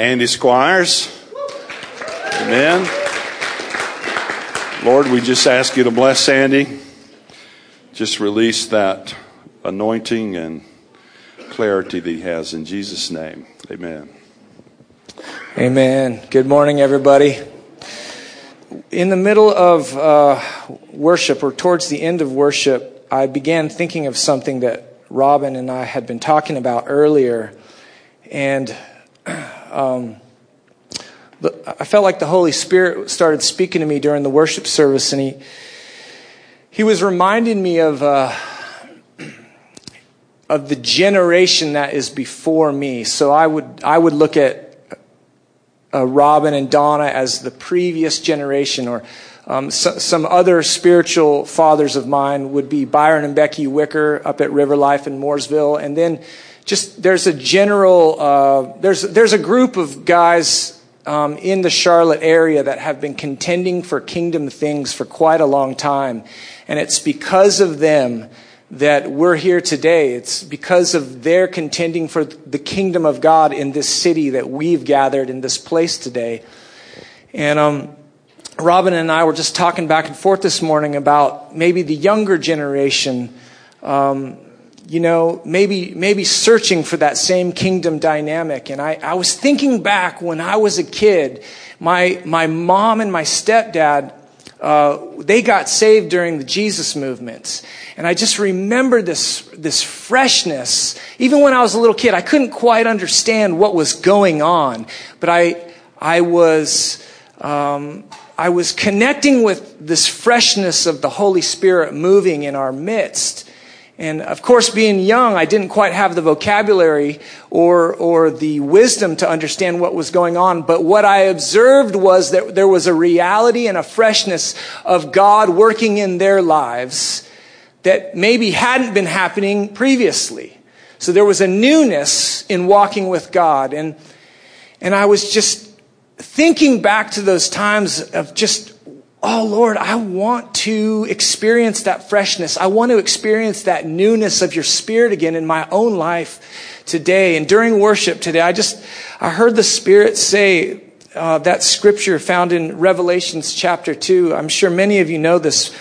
Andy Squires. Amen. Lord, we just ask you to bless Sandy. Just release that anointing and clarity that he has in Jesus' name. Amen. Amen. Good morning, everybody. In the middle of uh, worship, or towards the end of worship, I began thinking of something that Robin and I had been talking about earlier. And um, I felt like the Holy Spirit started speaking to me during the worship service, and he, he was reminding me of. Uh, of the generation that is before me. So I would, I would look at uh, Robin and Donna as the previous generation, or um, so, some other spiritual fathers of mine would be Byron and Becky Wicker up at River Life in Mooresville, and then just there's a general uh, there's there's a group of guys um, in the Charlotte area that have been contending for kingdom things for quite a long time, and it's because of them that we're here today. It's because of their contending for the kingdom of God in this city that we've gathered in this place today. And um, Robin and I were just talking back and forth this morning about maybe the younger generation, um, you know, maybe maybe searching for that same kingdom dynamic. And I, I was thinking back when I was a kid, my my mom and my stepdad uh, they got saved during the Jesus movement. And I just remember this, this freshness. Even when I was a little kid, I couldn't quite understand what was going on. But I, I was, um, I was connecting with this freshness of the Holy Spirit moving in our midst. And of course, being young, I didn't quite have the vocabulary or, or the wisdom to understand what was going on. But what I observed was that there was a reality and a freshness of God working in their lives that maybe hadn't been happening previously. So there was a newness in walking with God. And, and I was just thinking back to those times of just oh Lord, I want to experience that freshness. I want to experience that newness of your spirit again in my own life today. And during worship today, I just, I heard the Spirit say, uh, that scripture found in Revelations chapter 2. I'm sure many of you know this,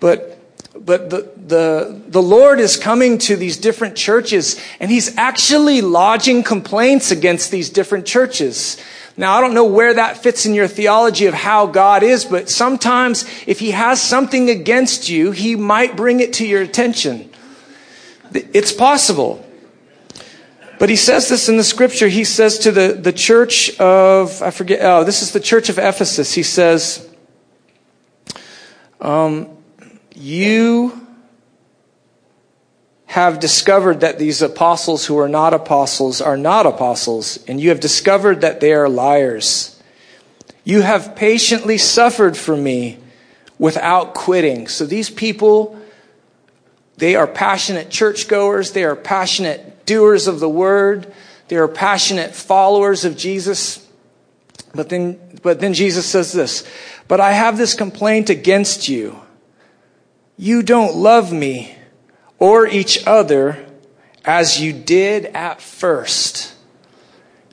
but but the, the, the Lord is coming to these different churches and He's actually lodging complaints against these different churches. Now, I don't know where that fits in your theology of how God is, but sometimes if He has something against you, He might bring it to your attention. It's possible. But he says this in the scripture. He says to the, the church of, I forget, oh, this is the church of Ephesus. He says, um, You have discovered that these apostles who are not apostles are not apostles, and you have discovered that they are liars. You have patiently suffered for me without quitting. So these people, they are passionate churchgoers, they are passionate doers of the word, they are passionate followers of Jesus. But then, but then Jesus says this, but I have this complaint against you. You don't love me or each other as you did at first.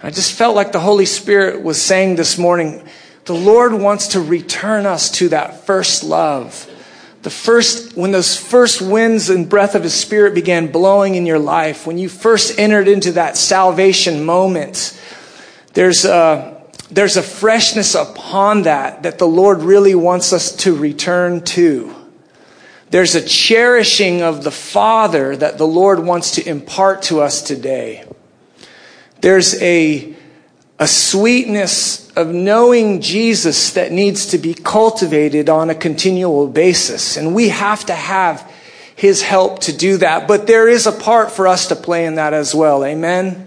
I just felt like the Holy Spirit was saying this morning, the Lord wants to return us to that first love. The first, when those first winds and breath of His Spirit began blowing in your life, when you first entered into that salvation moment, there's a, there's a freshness upon that that the Lord really wants us to return to. There's a cherishing of the Father that the Lord wants to impart to us today. There's a, a sweetness of knowing Jesus that needs to be cultivated on a continual basis. And we have to have His help to do that. But there is a part for us to play in that as well. Amen?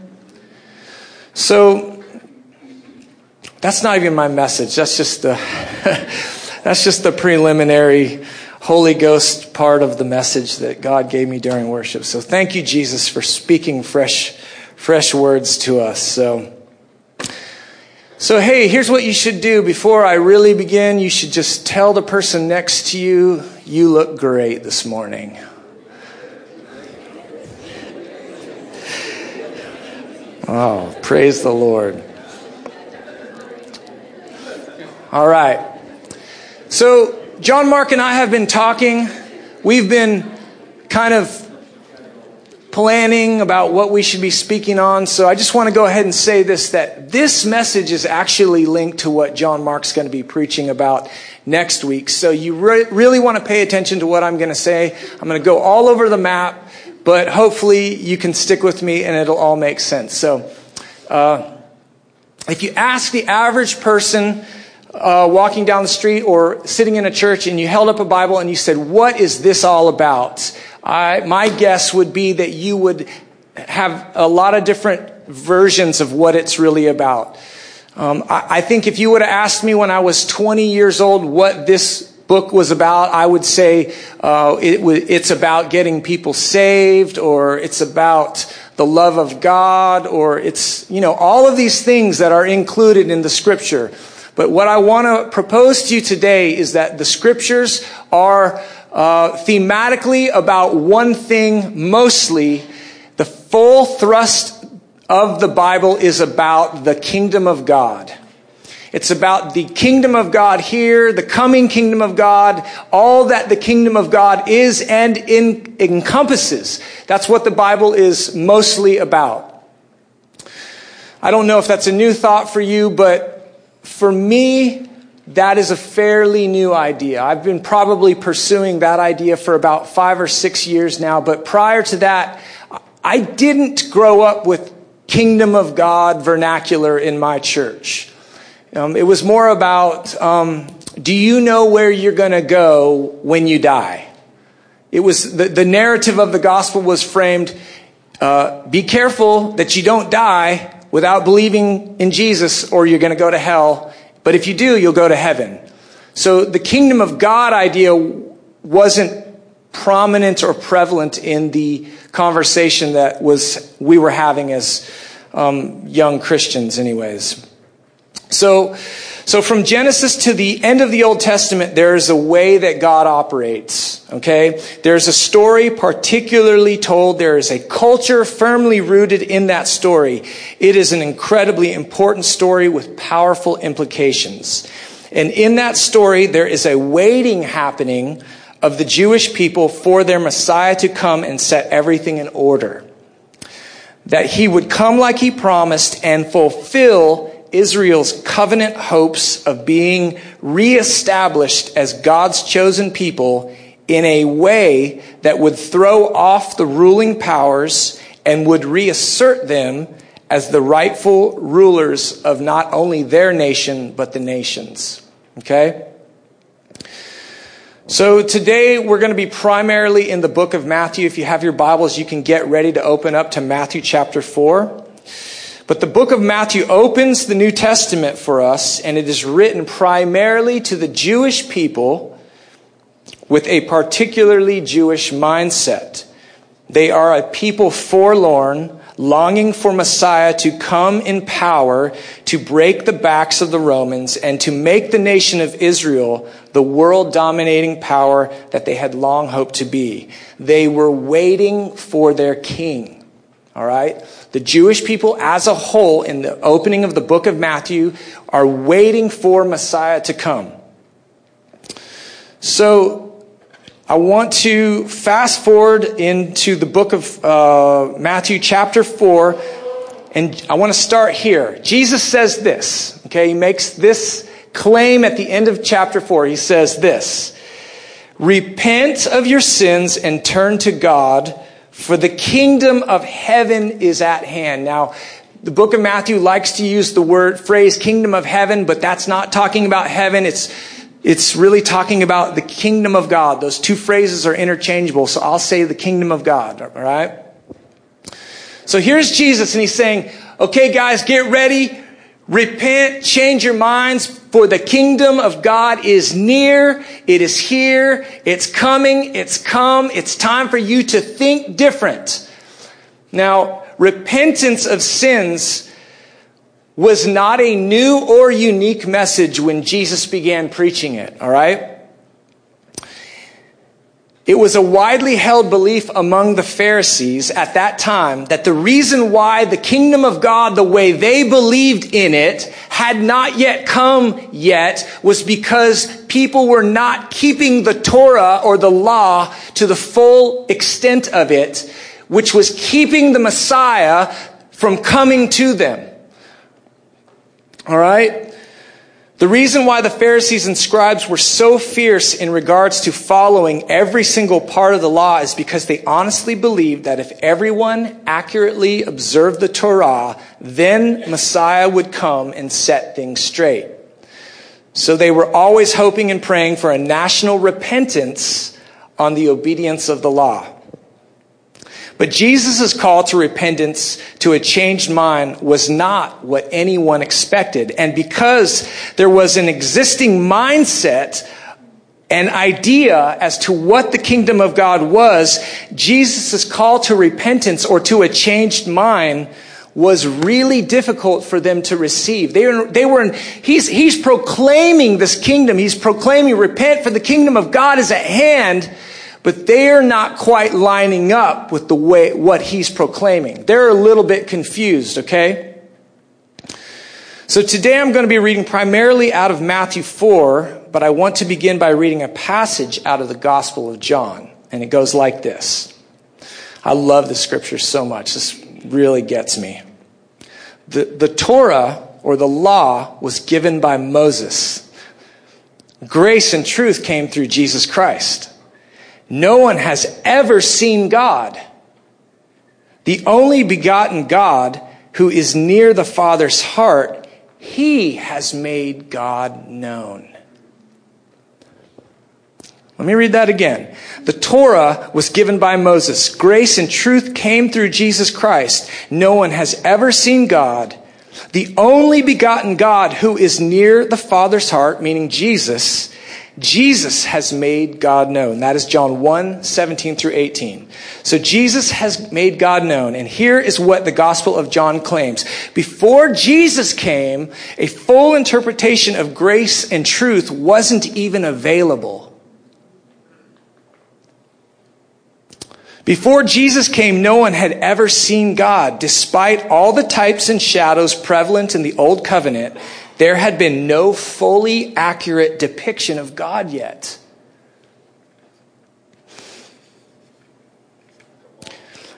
So, that's not even my message. That's just the, that's just the preliminary Holy Ghost part of the message that God gave me during worship. So thank you, Jesus, for speaking fresh, fresh words to us. So, so hey, here's what you should do before I really begin. You should just tell the person next to you, you look great this morning. Oh, praise the Lord. All right. So, John Mark and I have been talking. We've been kind of planning about what we should be speaking on. So I just want to go ahead and say this that this message is actually linked to what John Mark's going to be preaching about next week. So you re- really want to pay attention to what I'm going to say. I'm going to go all over the map, but hopefully you can stick with me and it'll all make sense. So, uh, if you ask the average person, uh, walking down the street or sitting in a church and you held up a Bible and you said, What is this all about? I, my guess would be that you would have a lot of different versions of what it's really about. Um, I, I, think if you would have asked me when I was 20 years old what this book was about, I would say uh, it, it's about getting people saved, or it's about the love of God, or it's, you know, all of these things that are included in the scripture. But what I want to propose to you today is that the scriptures are uh, thematically about one thing mostly. The full thrust of the Bible is about the kingdom of God. It's about the kingdom of God here, the coming kingdom of God, all that the kingdom of God is and in, encompasses. That's what the Bible is mostly about. I don't know if that's a new thought for you, but for me, that is a fairly new idea. I've been probably pursuing that idea for about five or six years now, but prior to that, I didn't grow up with kingdom of God vernacular in my church. Um, it was more about um, do you know where you're going to go when you die? It was the, the narrative of the gospel was framed uh, be careful that you don't die without believing in Jesus or you're going to go to hell. But if you do, you'll go to heaven. So the kingdom of God idea wasn't prominent or prevalent in the conversation that was we were having as um, young Christians, anyways. So, so from Genesis to the end of the Old Testament, there's a way that God operates. Okay? There's a story particularly told. There is a culture firmly rooted in that story. It is an incredibly important story with powerful implications. And in that story, there is a waiting happening of the Jewish people for their Messiah to come and set everything in order. That he would come like he promised and fulfill Israel's covenant hopes of being reestablished as God's chosen people in a way that would throw off the ruling powers and would reassert them as the rightful rulers of not only their nation, but the nations. Okay? So today we're going to be primarily in the book of Matthew. If you have your Bibles, you can get ready to open up to Matthew chapter 4. But the book of Matthew opens the New Testament for us, and it is written primarily to the Jewish people with a particularly Jewish mindset. They are a people forlorn, longing for Messiah to come in power to break the backs of the Romans and to make the nation of Israel the world dominating power that they had long hoped to be. They were waiting for their king. All right? The Jewish people as a whole in the opening of the book of Matthew are waiting for Messiah to come. So I want to fast forward into the book of uh, Matthew, chapter 4, and I want to start here. Jesus says this, okay? He makes this claim at the end of chapter 4. He says this Repent of your sins and turn to God for the kingdom of heaven is at hand. Now, the book of Matthew likes to use the word phrase kingdom of heaven, but that's not talking about heaven. It's, it's really talking about the kingdom of God. Those two phrases are interchangeable. So I'll say the kingdom of God. All right. So here's Jesus and he's saying, okay, guys, get ready. Repent, change your minds, for the kingdom of God is near. It is here. It's coming. It's come. It's time for you to think different. Now, repentance of sins was not a new or unique message when Jesus began preaching it, all right? It was a widely held belief among the Pharisees at that time that the reason why the kingdom of God, the way they believed in it, had not yet come yet was because people were not keeping the Torah or the law to the full extent of it, which was keeping the Messiah from coming to them. All right? The reason why the Pharisees and scribes were so fierce in regards to following every single part of the law is because they honestly believed that if everyone accurately observed the Torah, then Messiah would come and set things straight. So they were always hoping and praying for a national repentance on the obedience of the law. But Jesus' call to repentance, to a changed mind, was not what anyone expected. And because there was an existing mindset, an idea as to what the kingdom of God was, Jesus' call to repentance or to a changed mind was really difficult for them to receive. They were, they were, he's, he's proclaiming this kingdom. He's proclaiming, repent for the kingdom of God is at hand but they're not quite lining up with the way what he's proclaiming. They're a little bit confused, okay? So today I'm going to be reading primarily out of Matthew 4, but I want to begin by reading a passage out of the Gospel of John, and it goes like this. I love the scripture so much. This really gets me. The, the Torah or the law was given by Moses. Grace and truth came through Jesus Christ. No one has ever seen God. The only begotten God who is near the Father's heart, he has made God known. Let me read that again. The Torah was given by Moses. Grace and truth came through Jesus Christ. No one has ever seen God. The only begotten God who is near the Father's heart, meaning Jesus, Jesus has made God known. That is John 1, 17 through 18. So Jesus has made God known. And here is what the Gospel of John claims. Before Jesus came, a full interpretation of grace and truth wasn't even available. Before Jesus came, no one had ever seen God. Despite all the types and shadows prevalent in the Old Covenant, there had been no fully accurate depiction of God yet.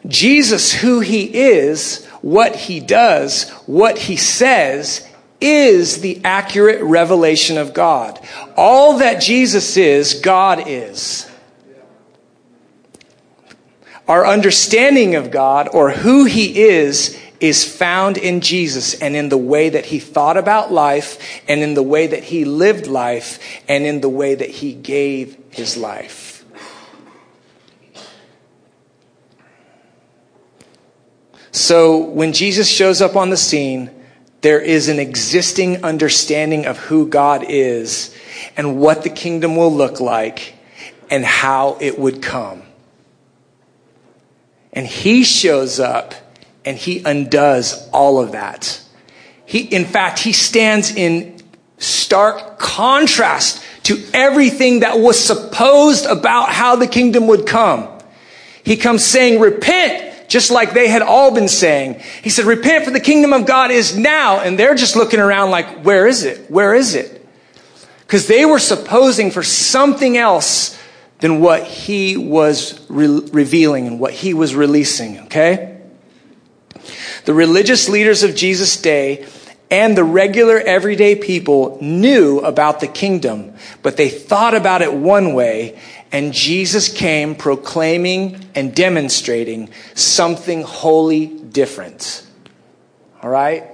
Jesus, who he is, what he does, what he says, is the accurate revelation of God. All that Jesus is, God is. Our understanding of God or who he is is found in Jesus and in the way that he thought about life and in the way that he lived life and in the way that he gave his life. So when Jesus shows up on the scene, there is an existing understanding of who God is and what the kingdom will look like and how it would come. And he shows up and he undoes all of that. He, in fact, he stands in stark contrast to everything that was supposed about how the kingdom would come. He comes saying, repent, just like they had all been saying. He said, repent for the kingdom of God is now. And they're just looking around like, where is it? Where is it? Because they were supposing for something else than what he was re- revealing and what he was releasing, okay? The religious leaders of Jesus' day and the regular everyday people knew about the kingdom, but they thought about it one way, and Jesus came proclaiming and demonstrating something wholly different. All right?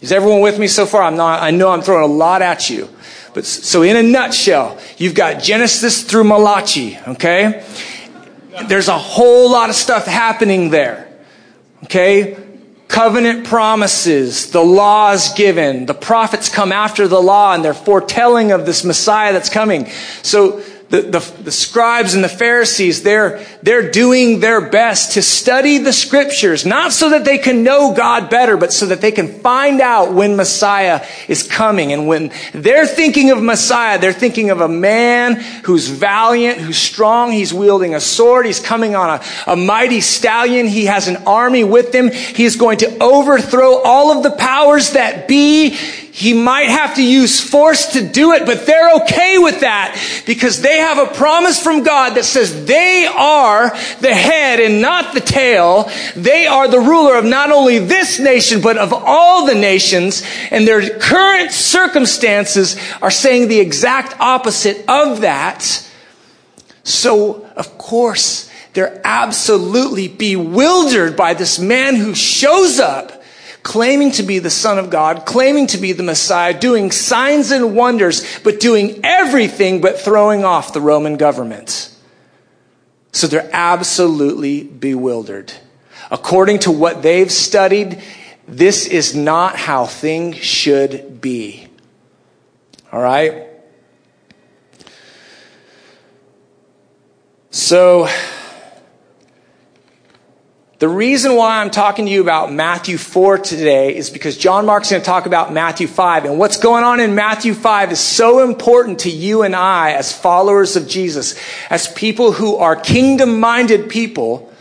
Is everyone with me so far? I'm not, I know I'm throwing a lot at you. But so in a nutshell, you've got Genesis through Malachi, okay? There's a whole lot of stuff happening there. Okay? Covenant promises, the laws given. The prophets come after the law and they're foretelling of this Messiah that's coming. So the, the, the, scribes and the Pharisees, they're, they're doing their best to study the scriptures, not so that they can know God better, but so that they can find out when Messiah is coming. And when they're thinking of Messiah, they're thinking of a man who's valiant, who's strong, he's wielding a sword, he's coming on a, a mighty stallion, he has an army with him, he's going to overthrow all of the powers that be he might have to use force to do it, but they're okay with that because they have a promise from God that says they are the head and not the tail. They are the ruler of not only this nation, but of all the nations. And their current circumstances are saying the exact opposite of that. So, of course, they're absolutely bewildered by this man who shows up claiming to be the Son of God, claiming to be the Messiah, doing signs and wonders, but doing everything but throwing off the Roman government. So they're absolutely bewildered. According to what they've studied, this is not how things should be. All right? So, the reason why I'm talking to you about Matthew 4 today is because John Mark's going to talk about Matthew 5. And what's going on in Matthew 5 is so important to you and I as followers of Jesus, as people who are kingdom minded people.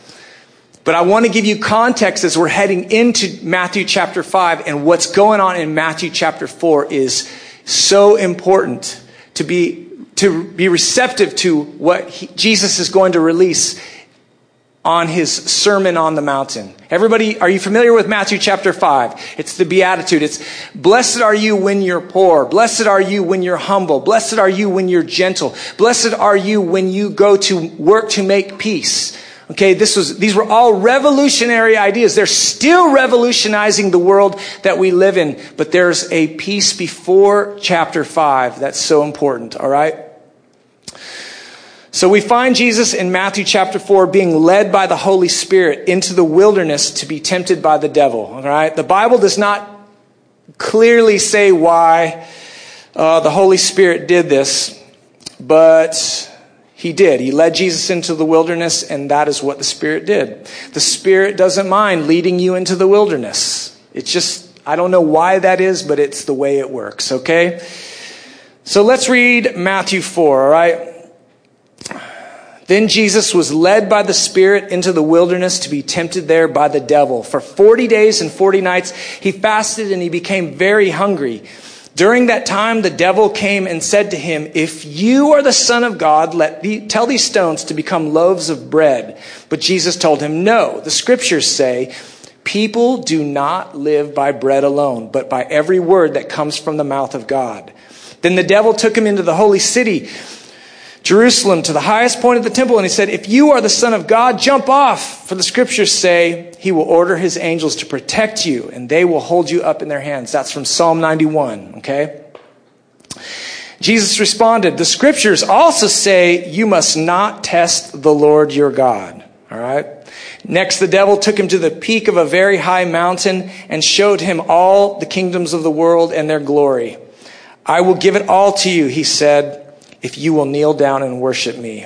But I want to give you context as we're heading into Matthew chapter 5 and what's going on in Matthew chapter 4 is so important to be to be receptive to what he, Jesus is going to release on his Sermon on the Mountain. Everybody, are you familiar with Matthew chapter 5? It's the Beatitude. It's, blessed are you when you're poor. Blessed are you when you're humble. Blessed are you when you're gentle. Blessed are you when you go to work to make peace. Okay, this was, these were all revolutionary ideas. They're still revolutionizing the world that we live in, but there's a piece before chapter 5 that's so important, all right? So we find Jesus in Matthew chapter 4 being led by the Holy Spirit into the wilderness to be tempted by the devil. All right? The Bible does not clearly say why uh, the Holy Spirit did this, but he did. He led Jesus into the wilderness, and that is what the Spirit did. The Spirit doesn't mind leading you into the wilderness. It's just, I don't know why that is, but it's the way it works, okay? So let's read Matthew 4, all right? Then Jesus was led by the Spirit into the wilderness to be tempted there by the devil. For 40 days and 40 nights, he fasted and he became very hungry. During that time, the devil came and said to him, If you are the Son of God, let the, tell these stones to become loaves of bread. But Jesus told him, No, the scriptures say, People do not live by bread alone, but by every word that comes from the mouth of God. Then the devil took him into the holy city Jerusalem to the highest point of the temple, and he said, If you are the Son of God, jump off. For the scriptures say, He will order His angels to protect you, and they will hold you up in their hands. That's from Psalm 91, okay? Jesus responded, The scriptures also say, You must not test the Lord your God. All right? Next, the devil took him to the peak of a very high mountain and showed him all the kingdoms of the world and their glory. I will give it all to you, he said if you will kneel down and worship me.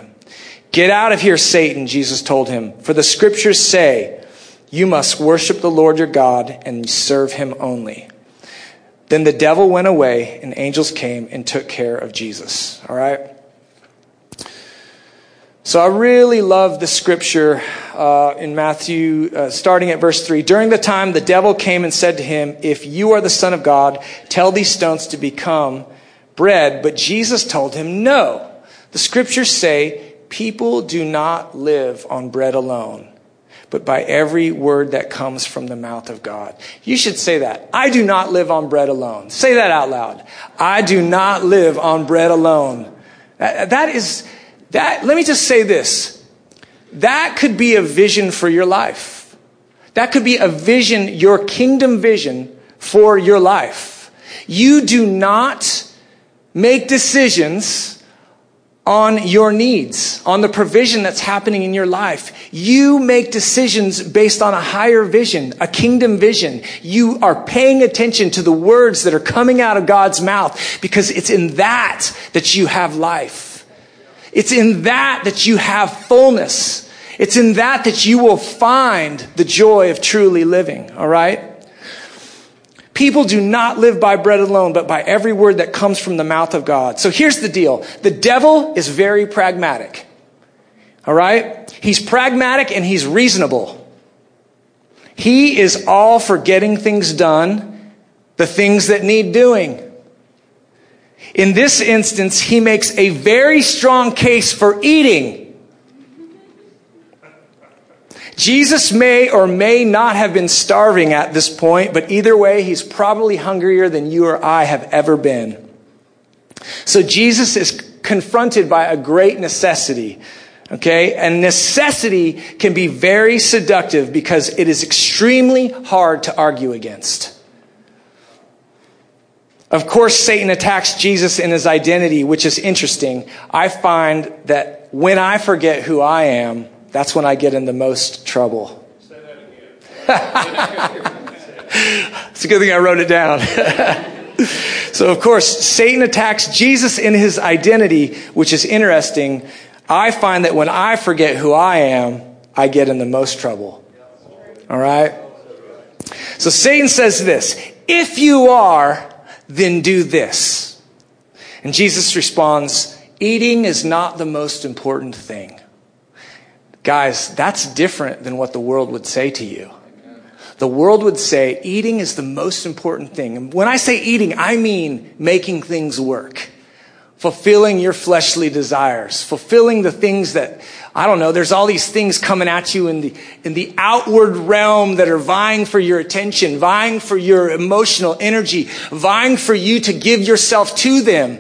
Get out of here, Satan, Jesus told him, for the scriptures say, you must worship the Lord your God and serve him only. Then the devil went away and angels came and took care of Jesus. All right? So I really love the scripture uh, in Matthew, uh, starting at verse 3. During the time the devil came and said to him, If you are the Son of God, tell these stones to become bread, but Jesus told him, no. The scriptures say people do not live on bread alone, but by every word that comes from the mouth of God. You should say that. I do not live on bread alone. Say that out loud. I do not live on bread alone. That is, that, let me just say this. That could be a vision for your life. That could be a vision, your kingdom vision for your life. You do not make decisions on your needs, on the provision that's happening in your life. You make decisions based on a higher vision, a kingdom vision. You are paying attention to the words that are coming out of God's mouth because it's in that that you have life. It's in that that you have fullness. It's in that that you will find the joy of truly living, all right? People do not live by bread alone, but by every word that comes from the mouth of God. So here's the deal. The devil is very pragmatic. All right? He's pragmatic and he's reasonable. He is all for getting things done the things that need doing. In this instance, he makes a very strong case for eating. Jesus may or may not have been starving at this point, but either way, he's probably hungrier than you or I have ever been. So Jesus is confronted by a great necessity. Okay? And necessity can be very seductive because it is extremely hard to argue against. Of course, Satan attacks Jesus in his identity, which is interesting. I find that when I forget who I am, that's when I get in the most trouble. Say that again. it's a good thing I wrote it down. so, of course, Satan attacks Jesus in his identity, which is interesting. I find that when I forget who I am, I get in the most trouble. All right? So, Satan says this If you are, then do this. And Jesus responds, Eating is not the most important thing. Guys, that's different than what the world would say to you. The world would say eating is the most important thing. And when I say eating, I mean making things work, fulfilling your fleshly desires, fulfilling the things that, I don't know, there's all these things coming at you in the, in the outward realm that are vying for your attention, vying for your emotional energy, vying for you to give yourself to them.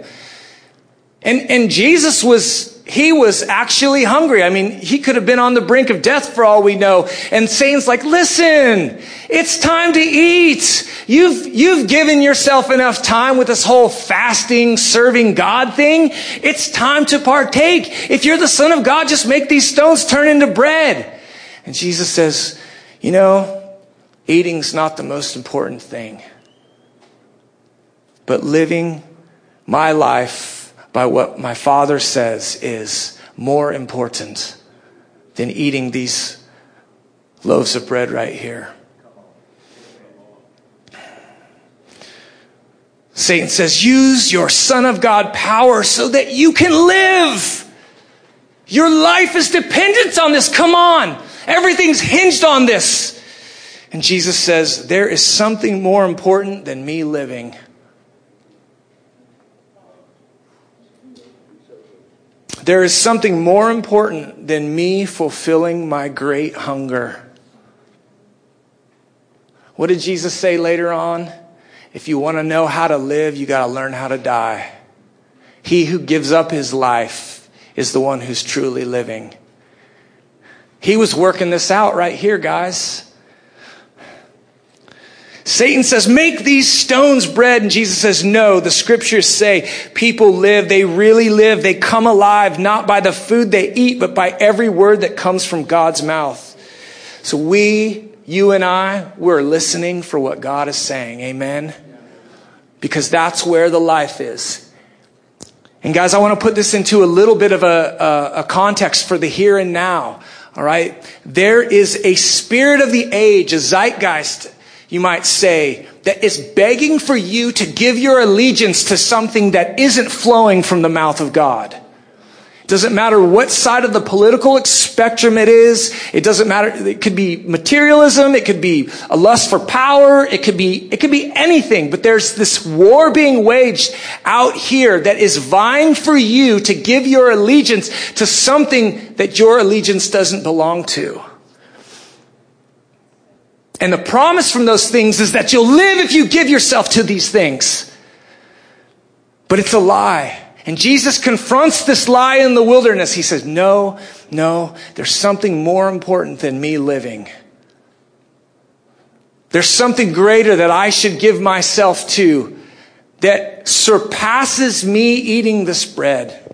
And, and Jesus was he was actually hungry. I mean, he could have been on the brink of death for all we know. And Satan's like, listen, it's time to eat. You've, you've given yourself enough time with this whole fasting, serving God thing. It's time to partake. If you're the son of God, just make these stones turn into bread. And Jesus says, you know, eating's not the most important thing, but living my life by what my father says is more important than eating these loaves of bread right here. Satan says, use your Son of God power so that you can live. Your life is dependent on this. Come on. Everything's hinged on this. And Jesus says, there is something more important than me living. There is something more important than me fulfilling my great hunger. What did Jesus say later on? If you want to know how to live, you got to learn how to die. He who gives up his life is the one who's truly living. He was working this out right here, guys. Satan says, make these stones bread. And Jesus says, no, the scriptures say people live, they really live, they come alive, not by the food they eat, but by every word that comes from God's mouth. So we, you and I, we're listening for what God is saying. Amen. Because that's where the life is. And guys, I want to put this into a little bit of a, a, a context for the here and now. All right. There is a spirit of the age, a zeitgeist you might say, that is begging for you to give your allegiance to something that isn't flowing from the mouth of God. It doesn't matter what side of the political spectrum it is. It doesn't matter. It could be materialism. It could be a lust for power. It could be, it could be anything. But there's this war being waged out here that is vying for you to give your allegiance to something that your allegiance doesn't belong to. And the promise from those things is that you'll live if you give yourself to these things. But it's a lie. And Jesus confronts this lie in the wilderness. He says, No, no, there's something more important than me living. There's something greater that I should give myself to that surpasses me eating this bread.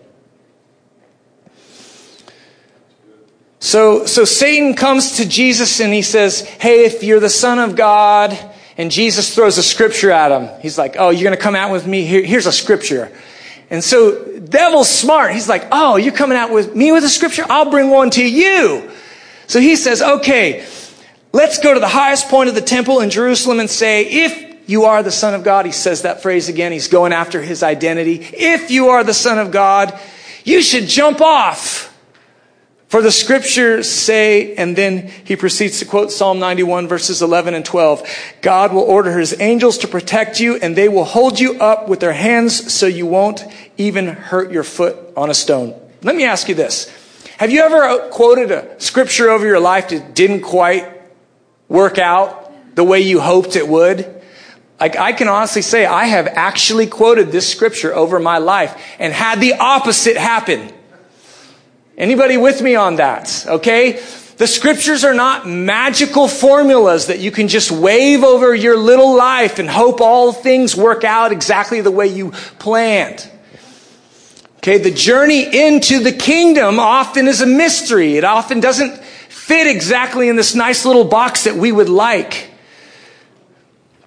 So, so Satan comes to Jesus and he says, Hey, if you're the son of God, and Jesus throws a scripture at him. He's like, Oh, you're going to come out with me? Here, here's a scripture. And so, devil's smart. He's like, Oh, you're coming out with me with a scripture? I'll bring one to you. So he says, Okay, let's go to the highest point of the temple in Jerusalem and say, If you are the Son of God, he says that phrase again. He's going after his identity. If you are the Son of God, you should jump off For the scriptures say, and then he proceeds to quote Psalm 91 verses 11 and 12. God will order his angels to protect you and they will hold you up with their hands so you won't even hurt your foot on a stone. Let me ask you this. Have you ever uh, quoted a scripture over your life that didn't quite work out the way you hoped it would? Like, I can honestly say I have actually quoted this scripture over my life and had the opposite happen. Anybody with me on that? Okay? The scriptures are not magical formulas that you can just wave over your little life and hope all things work out exactly the way you planned. Okay, the journey into the kingdom often is a mystery. It often doesn't fit exactly in this nice little box that we would like.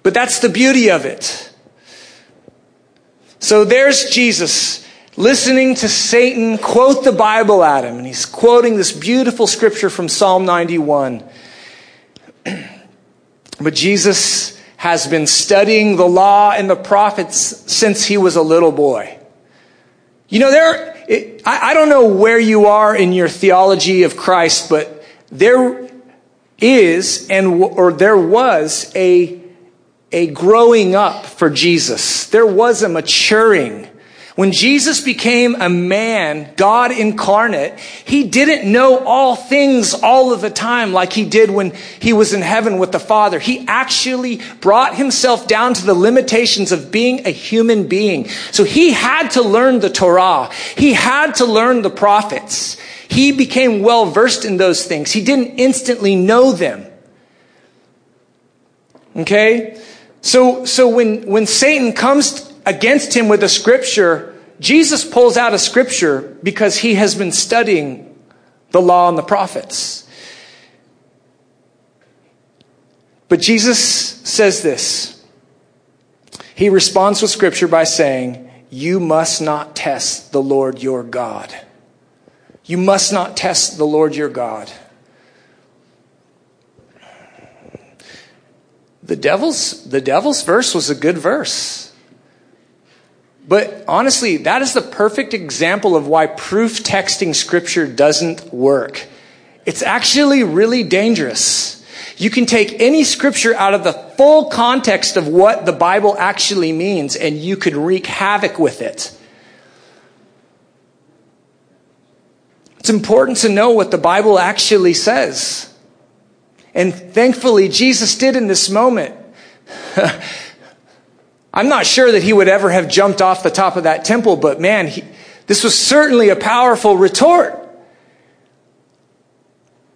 But that's the beauty of it. So there's Jesus listening to Satan quote the Bible at him, and he's quoting this beautiful scripture from Psalm 91. but Jesus has been studying the law and the prophets since he was a little boy. You know, there, it, I, I don't know where you are in your theology of Christ, but there is and or there was a a growing up for Jesus. There was a maturing. When Jesus became a man, God incarnate, he didn't know all things all of the time like he did when he was in heaven with the Father. He actually brought himself down to the limitations of being a human being. So he had to learn the Torah. He had to learn the prophets. He became well versed in those things. He didn't instantly know them. Okay? So, so when, when Satan comes against him with a scripture, Jesus pulls out a scripture because he has been studying the law and the prophets. But Jesus says this. He responds with scripture by saying, You must not test the Lord your God. You must not test the Lord your God. The devil's, the devil's verse was a good verse. But honestly, that is the perfect example of why proof texting scripture doesn't work. It's actually really dangerous. You can take any scripture out of the full context of what the Bible actually means and you could wreak havoc with it. It's important to know what the Bible actually says. And thankfully, Jesus did in this moment. I'm not sure that he would ever have jumped off the top of that temple, but man, he, this was certainly a powerful retort.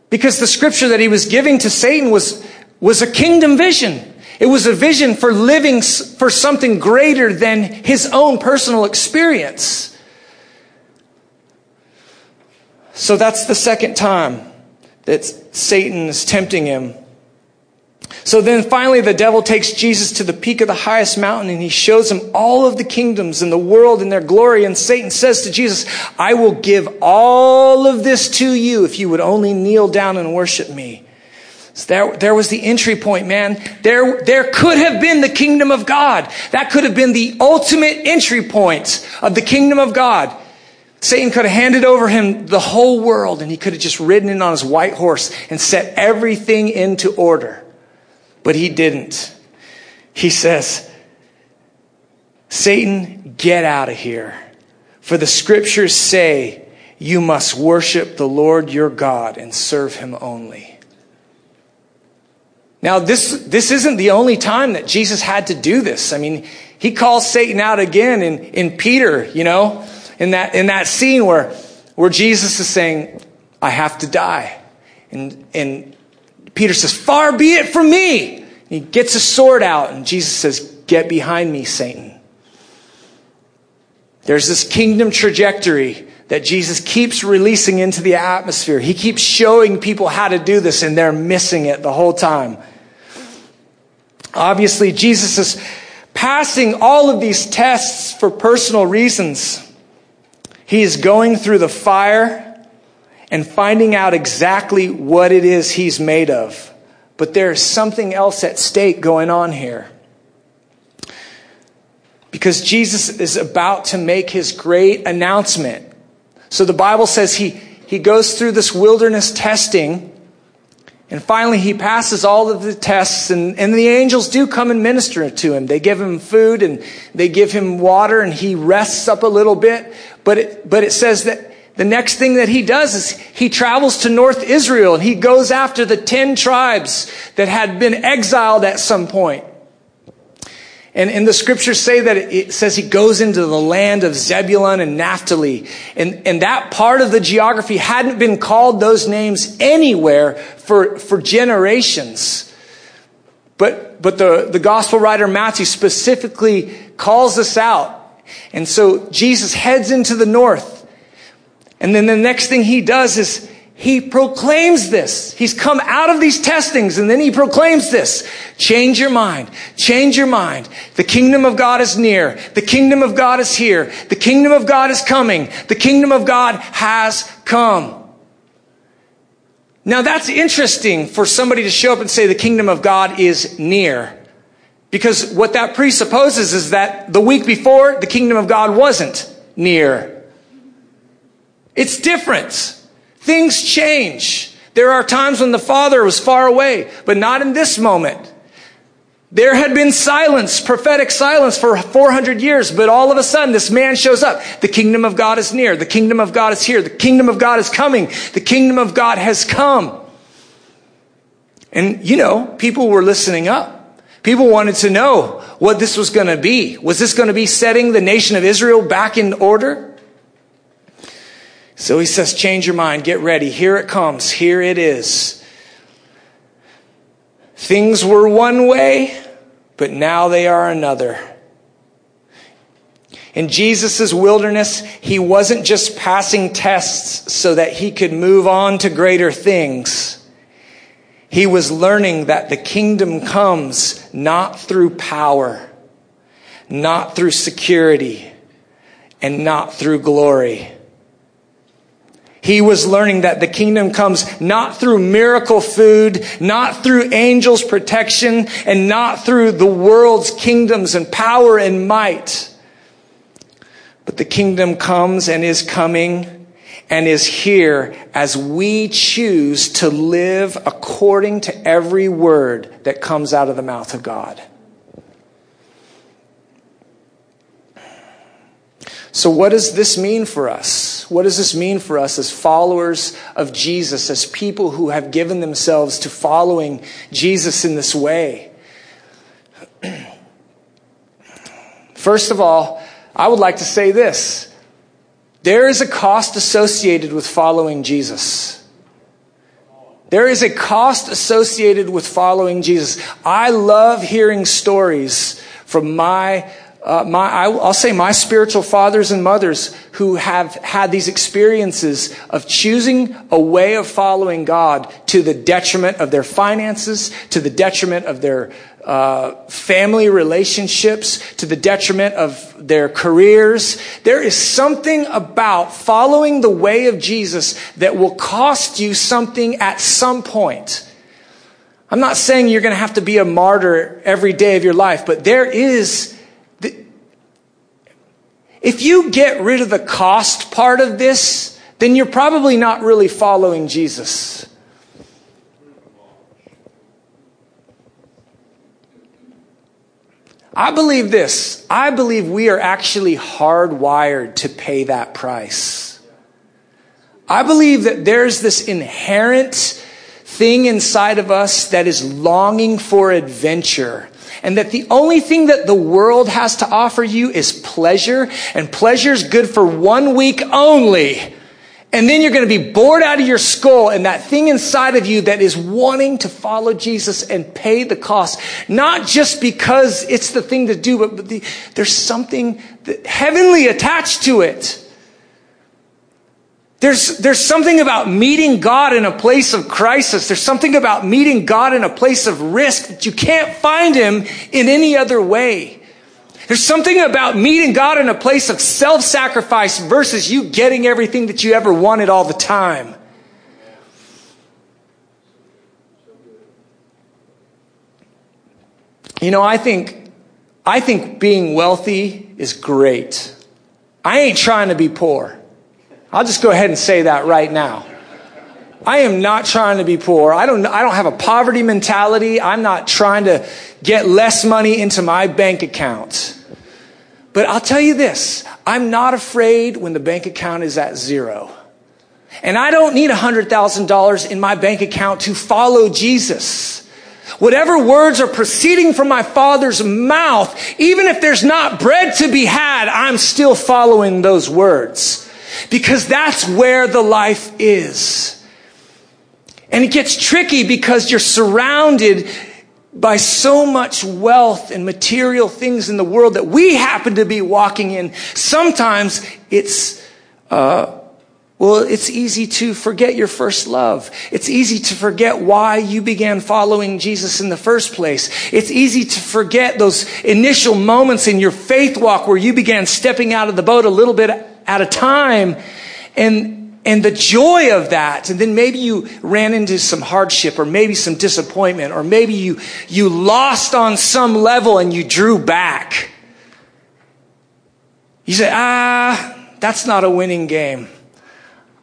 Because the scripture that he was giving to Satan was, was a kingdom vision. It was a vision for living for something greater than his own personal experience. So that's the second time that Satan is tempting him. So then finally, the devil takes Jesus to the peak of the highest mountain and he shows him all of the kingdoms and the world and their glory. And Satan says to Jesus, I will give all of this to you if you would only kneel down and worship me. So there, there was the entry point, man. There, there could have been the kingdom of God. That could have been the ultimate entry point of the kingdom of God. Satan could have handed over him the whole world and he could have just ridden in on his white horse and set everything into order. But he didn't. He says, Satan, get out of here. For the scriptures say you must worship the Lord your God and serve him only. Now, this, this isn't the only time that Jesus had to do this. I mean, he calls Satan out again in, in Peter, you know in that, in that scene where, where Jesus is saying, I have to die. And, and Peter says, Far be it from me. And he gets a sword out, and Jesus says, Get behind me, Satan. There's this kingdom trajectory that Jesus keeps releasing into the atmosphere. He keeps showing people how to do this, and they're missing it the whole time. Obviously, Jesus is passing all of these tests for personal reasons. He is going through the fire and finding out exactly what it is he's made of. But there's something else at stake going on here. Because Jesus is about to make his great announcement. So the Bible says he, he goes through this wilderness testing. And finally, he passes all of the tests, and, and the angels do come and minister to him. They give him food and they give him water, and he rests up a little bit. But it, but it says that the next thing that he does is he travels to North Israel and he goes after the ten tribes that had been exiled at some point. And, and the scriptures say that it, says he goes into the land of Zebulun and Naphtali. And, and that part of the geography hadn't been called those names anywhere for, for generations. But, but the, the gospel writer Matthew specifically calls us out. And so Jesus heads into the north. And then the next thing he does is he proclaims this. He's come out of these testings and then he proclaims this. Change your mind. Change your mind. The kingdom of God is near. The kingdom of God is here. The kingdom of God is coming. The kingdom of God has come. Now that's interesting for somebody to show up and say the kingdom of God is near. Because what that presupposes is that the week before, the kingdom of God wasn't near. It's different. Things change. There are times when the Father was far away, but not in this moment. There had been silence, prophetic silence for 400 years, but all of a sudden this man shows up. The kingdom of God is near. The kingdom of God is here. The kingdom of God is coming. The kingdom of God has come. And you know, people were listening up. People wanted to know what this was going to be. Was this going to be setting the nation of Israel back in order? So he says, change your mind, get ready. Here it comes. Here it is. Things were one way, but now they are another. In Jesus' wilderness, he wasn't just passing tests so that he could move on to greater things. He was learning that the kingdom comes not through power, not through security, and not through glory he was learning that the kingdom comes not through miracle food, not through angels' protection, and not through the world's kingdoms and power and might. But the kingdom comes and is coming and is here as we choose to live according to every word that comes out of the mouth of God. So, what does this mean for us? What does this mean for us as followers of Jesus, as people who have given themselves to following Jesus in this way? First of all, I would like to say this there is a cost associated with following Jesus. There is a cost associated with following Jesus. I love hearing stories from my uh, my, I, will say my spiritual fathers and mothers who have had these experiences of choosing a way of following God to the detriment of their finances, to the detriment of their uh, family relationships, to the detriment of their careers. There is something about following the way of Jesus that will cost you something at some point. I'm not saying you're going to have to be a martyr every day of your life, but there is if you get rid of the cost part of this, then you're probably not really following Jesus. I believe this. I believe we are actually hardwired to pay that price. I believe that there's this inherent thing inside of us that is longing for adventure and that the only thing that the world has to offer you is pleasure, and pleasure is good for one week only. And then you're going to be bored out of your skull, and that thing inside of you that is wanting to follow Jesus and pay the cost, not just because it's the thing to do, but, the, there's something heavenly attached to it. There's, there's something about meeting God in a place of crisis. There's something about meeting God in a place of risk that you can't find Him in any other way. There's something about meeting God in a place of self sacrifice versus you getting everything that you ever wanted all the time. You know, I think, I think being wealthy is great. I ain't trying to be poor. I'll just go ahead and say that right now. I am not trying to be poor. I don't, I don't have a poverty mentality. I'm not trying to get less money into my bank account. But I'll tell you this I'm not afraid when the bank account is at zero. And I don't need $100,000 in my bank account to follow Jesus. Whatever words are proceeding from my father's mouth, even if there's not bread to be had, I'm still following those words. Because that's where the life is. And it gets tricky because you're surrounded by so much wealth and material things in the world that we happen to be walking in. Sometimes it's, uh, well, it's easy to forget your first love. It's easy to forget why you began following Jesus in the first place. It's easy to forget those initial moments in your faith walk where you began stepping out of the boat a little bit at a time and and the joy of that and then maybe you ran into some hardship or maybe some disappointment or maybe you you lost on some level and you drew back. You say ah that's not a winning game.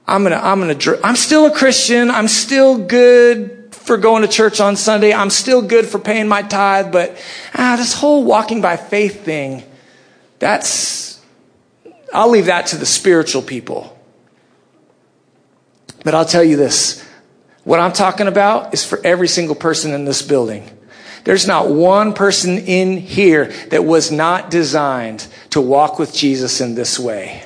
I'm gonna i'm gonna i'm still a christian. I'm still good for going to church on sunday. I'm still good for paying my tithe but ah this whole walking by faith thing that's i'll leave that to the spiritual people but I'll tell you this what I'm talking about is for every single person in this building. There's not one person in here that was not designed to walk with Jesus in this way.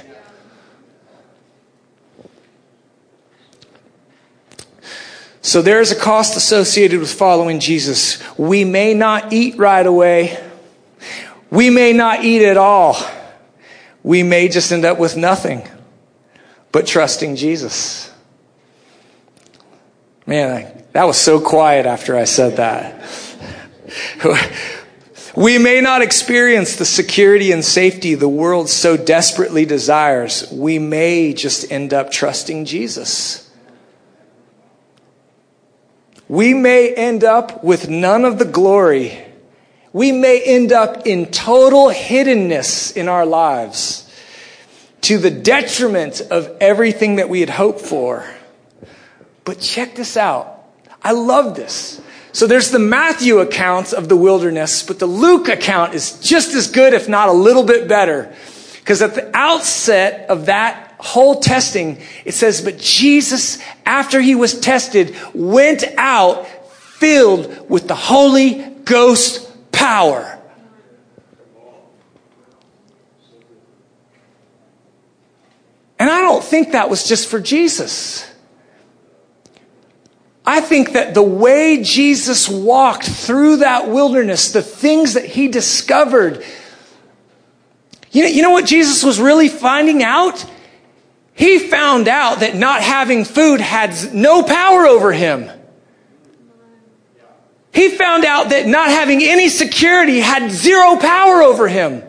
So there is a cost associated with following Jesus. We may not eat right away. We may not eat at all. We may just end up with nothing but trusting Jesus. Man, that was so quiet after I said that. we may not experience the security and safety the world so desperately desires. We may just end up trusting Jesus. We may end up with none of the glory. We may end up in total hiddenness in our lives to the detriment of everything that we had hoped for. But check this out. I love this. So there's the Matthew account of the wilderness, but the Luke account is just as good, if not a little bit better. Because at the outset of that whole testing, it says, But Jesus, after he was tested, went out filled with the Holy Ghost power. And I don't think that was just for Jesus. I think that the way Jesus walked through that wilderness, the things that he discovered, you know, you know what Jesus was really finding out? He found out that not having food had no power over him. He found out that not having any security had zero power over him.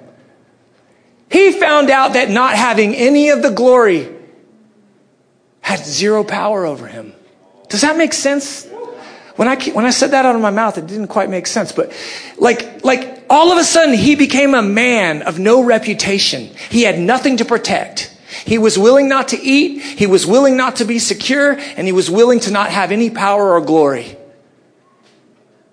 He found out that not having any of the glory had zero power over him. Does that make sense? When I, when I said that out of my mouth, it didn't quite make sense. But like, like all of a sudden, he became a man of no reputation. He had nothing to protect. He was willing not to eat. He was willing not to be secure. And he was willing to not have any power or glory.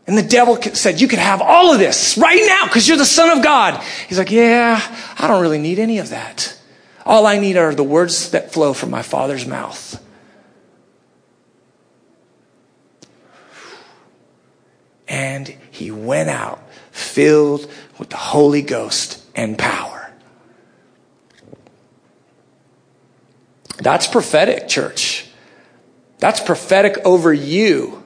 And the devil said, You could have all of this right now because you're the Son of God. He's like, Yeah, I don't really need any of that. All I need are the words that flow from my Father's mouth. and he went out filled with the Holy Ghost and power. That's prophetic, church. That's prophetic over you.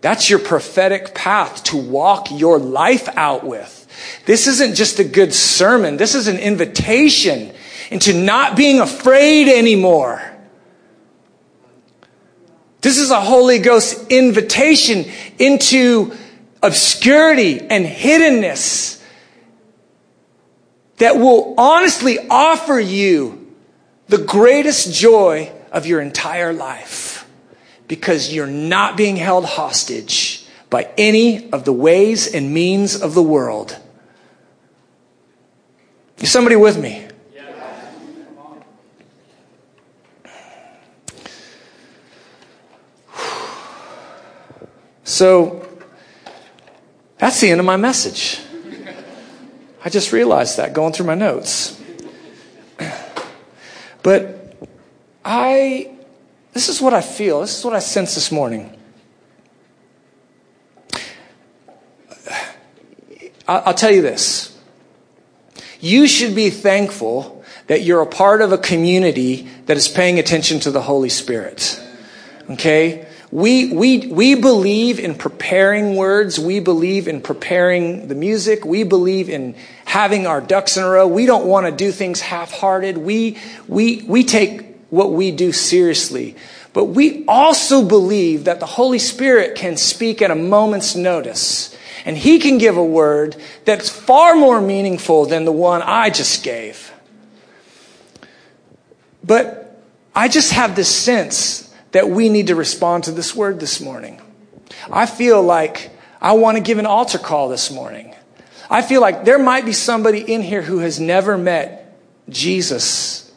That's your prophetic path to walk your life out with. This isn't just a good sermon. This is an invitation into not being afraid anymore. This is a Holy Ghost invitation into obscurity and hiddenness that will honestly offer you the greatest joy of your entire life because you're not being held hostage by any of the ways and means of the world. Is somebody with me? So that's the end of my message. I just realized that going through my notes. But I this is what I feel, this is what I sense this morning. I'll tell you this. You should be thankful that you're a part of a community that is paying attention to the Holy Spirit. Okay? We, we, we believe in preparing words. We believe in preparing the music. We believe in having our ducks in a row. We don't want to do things half hearted. We, we, we take what we do seriously. But we also believe that the Holy Spirit can speak at a moment's notice. And He can give a word that's far more meaningful than the one I just gave. But I just have this sense that we need to respond to this word this morning. I feel like I want to give an altar call this morning. I feel like there might be somebody in here who has never met Jesus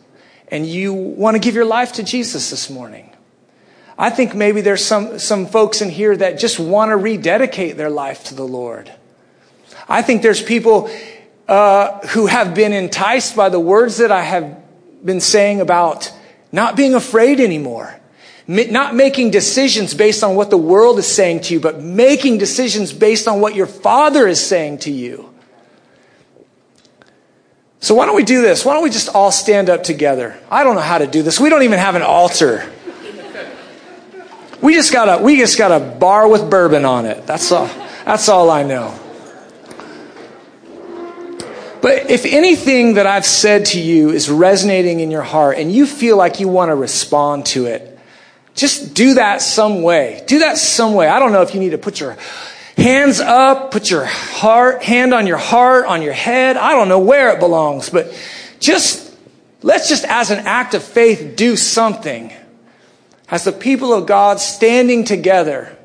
and you want to give your life to Jesus this morning. I think maybe there's some, some folks in here that just want to rededicate their life to the Lord. I think there's people uh, who have been enticed by the words that I have been saying about not being afraid anymore not making decisions based on what the world is saying to you, but making decisions based on what your Father is saying to you. So, why don't we do this? Why don't we just all stand up together? I don't know how to do this. We don't even have an altar. We just got a we just got a bar with bourbon on it. That's all. That's all I know. But if anything that I've said to you is resonating in your heart and you feel like you want to respond to it, just do that some way. Do that some way. I don't know if you need to put your hands up, put your heart, hand on your heart, on your head. I don't know where it belongs, but just, let's just as an act of faith do something. As the people of God standing together.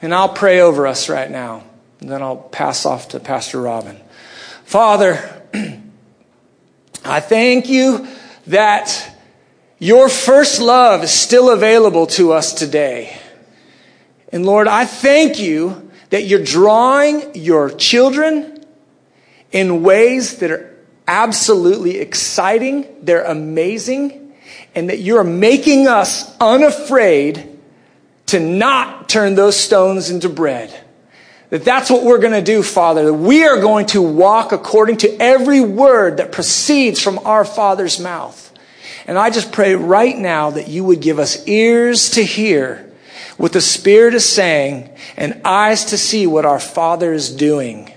And I'll pray over us right now. And then I'll pass off to Pastor Robin. Father, I thank you that your first love is still available to us today. And Lord, I thank you that you're drawing your children in ways that are absolutely exciting, they're amazing, and that you're making us unafraid to not turn those stones into bread. That that's what we're going to do, Father. That we are going to walk according to every word that proceeds from our Father's mouth. And I just pray right now that you would give us ears to hear what the Spirit is saying and eyes to see what our Father is doing.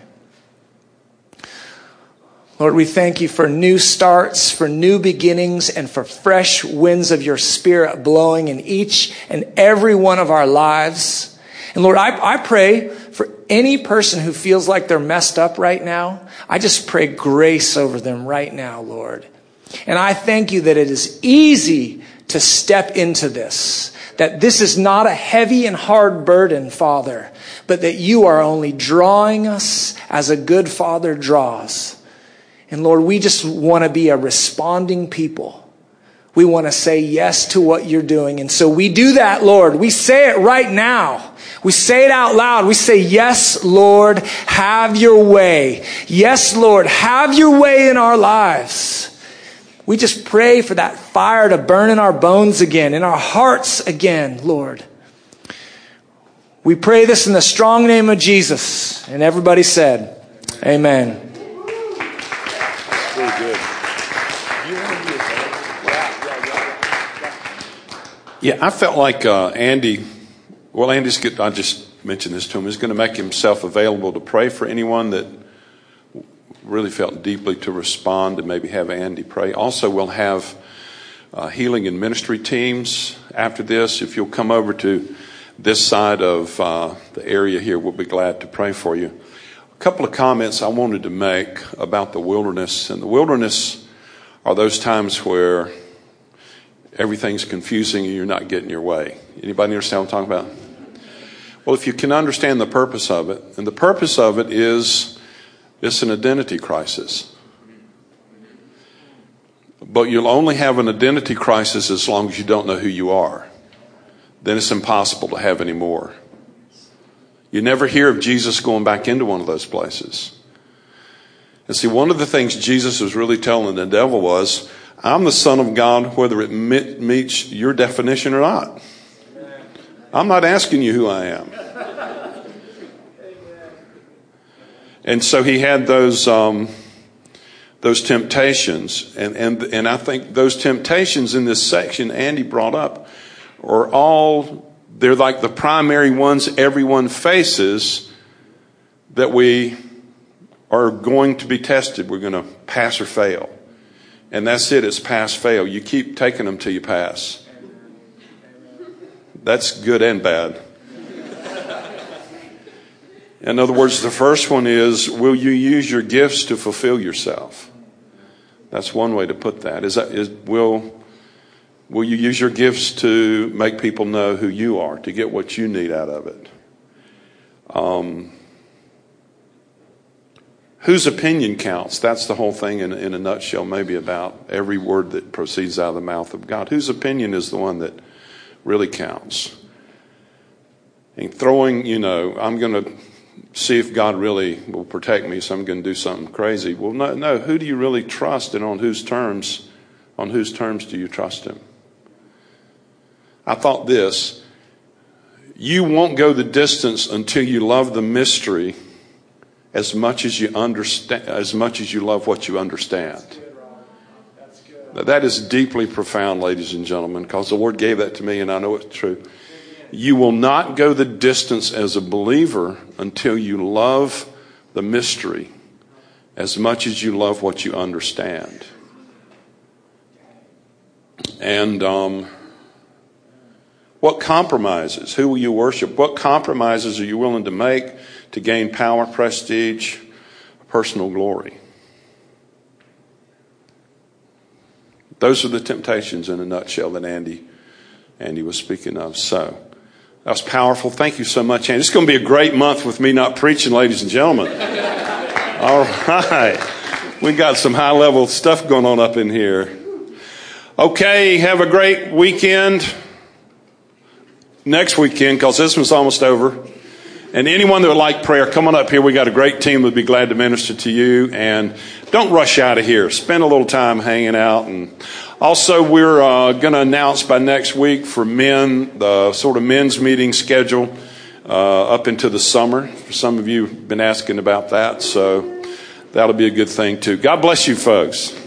Lord, we thank you for new starts, for new beginnings, and for fresh winds of your Spirit blowing in each and every one of our lives. And Lord, I, I pray for any person who feels like they're messed up right now. I just pray grace over them right now, Lord. And I thank you that it is easy to step into this. That this is not a heavy and hard burden, Father, but that you are only drawing us as a good Father draws. And Lord, we just want to be a responding people. We want to say yes to what you're doing. And so we do that, Lord. We say it right now. We say it out loud. We say, Yes, Lord, have your way. Yes, Lord, have your way in our lives. We just pray for that fire to burn in our bones again, in our hearts again, Lord. We pray this in the strong name of Jesus. And everybody said, Amen. Yeah, I felt like uh, Andy, well, Andy's good, I just mentioned this to him, is going to make himself available to pray for anyone that really felt deeply to respond and maybe have Andy pray. Also, we'll have uh, healing and ministry teams after this. If you'll come over to this side of uh, the area here, we'll be glad to pray for you. A couple of comments I wanted to make about the wilderness. And the wilderness are those times where everything's confusing and you're not getting your way. Anybody understand what I'm talking about? Well, if you can understand the purpose of it, and the purpose of it is it's an identity crisis. But you'll only have an identity crisis as long as you don't know who you are. Then it's impossible to have any more. You never hear of Jesus going back into one of those places. And see, one of the things Jesus was really telling the devil was, I'm the Son of God, whether it meets your definition or not. I'm not asking you who I am. And so he had those, um, those temptations. And, and, and I think those temptations in this section Andy brought up are all, they're like the primary ones everyone faces that we are going to be tested. We're going to pass or fail. And that's it, it's pass fail. You keep taking them till you pass. That's good and bad. In other words, the first one is will you use your gifts to fulfill yourself? That's one way to put that. Is that is will will you use your gifts to make people know who you are, to get what you need out of it? Um, whose opinion counts? That's the whole thing in, in a nutshell, maybe about every word that proceeds out of the mouth of God. Whose opinion is the one that really counts? And throwing, you know, I'm going to see if God really will protect me, so I'm going to do something crazy. Well, no, no. Who do you really trust, and on whose terms? On whose terms do you trust Him? I thought this: you won't go the distance until you love the mystery as much as you understand, as much as you love what you understand. That is deeply profound, ladies and gentlemen, because the Lord gave that to me, and I know it's true. You will not go the distance as a believer until you love the mystery as much as you love what you understand. And um, what compromises? Who will you worship? What compromises are you willing to make to gain power, prestige, personal glory? Those are the temptations in a nutshell that Andy Andy was speaking of. So that was powerful. Thank you so much, Andy. It's going to be a great month with me not preaching, ladies and gentlemen. All right. We got some high level stuff going on up in here. Okay, have a great weekend. Next weekend, because this one's almost over. And anyone that would like prayer, come on up here. We got a great team that would be glad to minister to you. And don't rush out of here. Spend a little time hanging out and also, we're uh, going to announce by next week for men the sort of men's meeting schedule uh, up into the summer. Some of you have been asking about that, so that'll be a good thing too. God bless you, folks.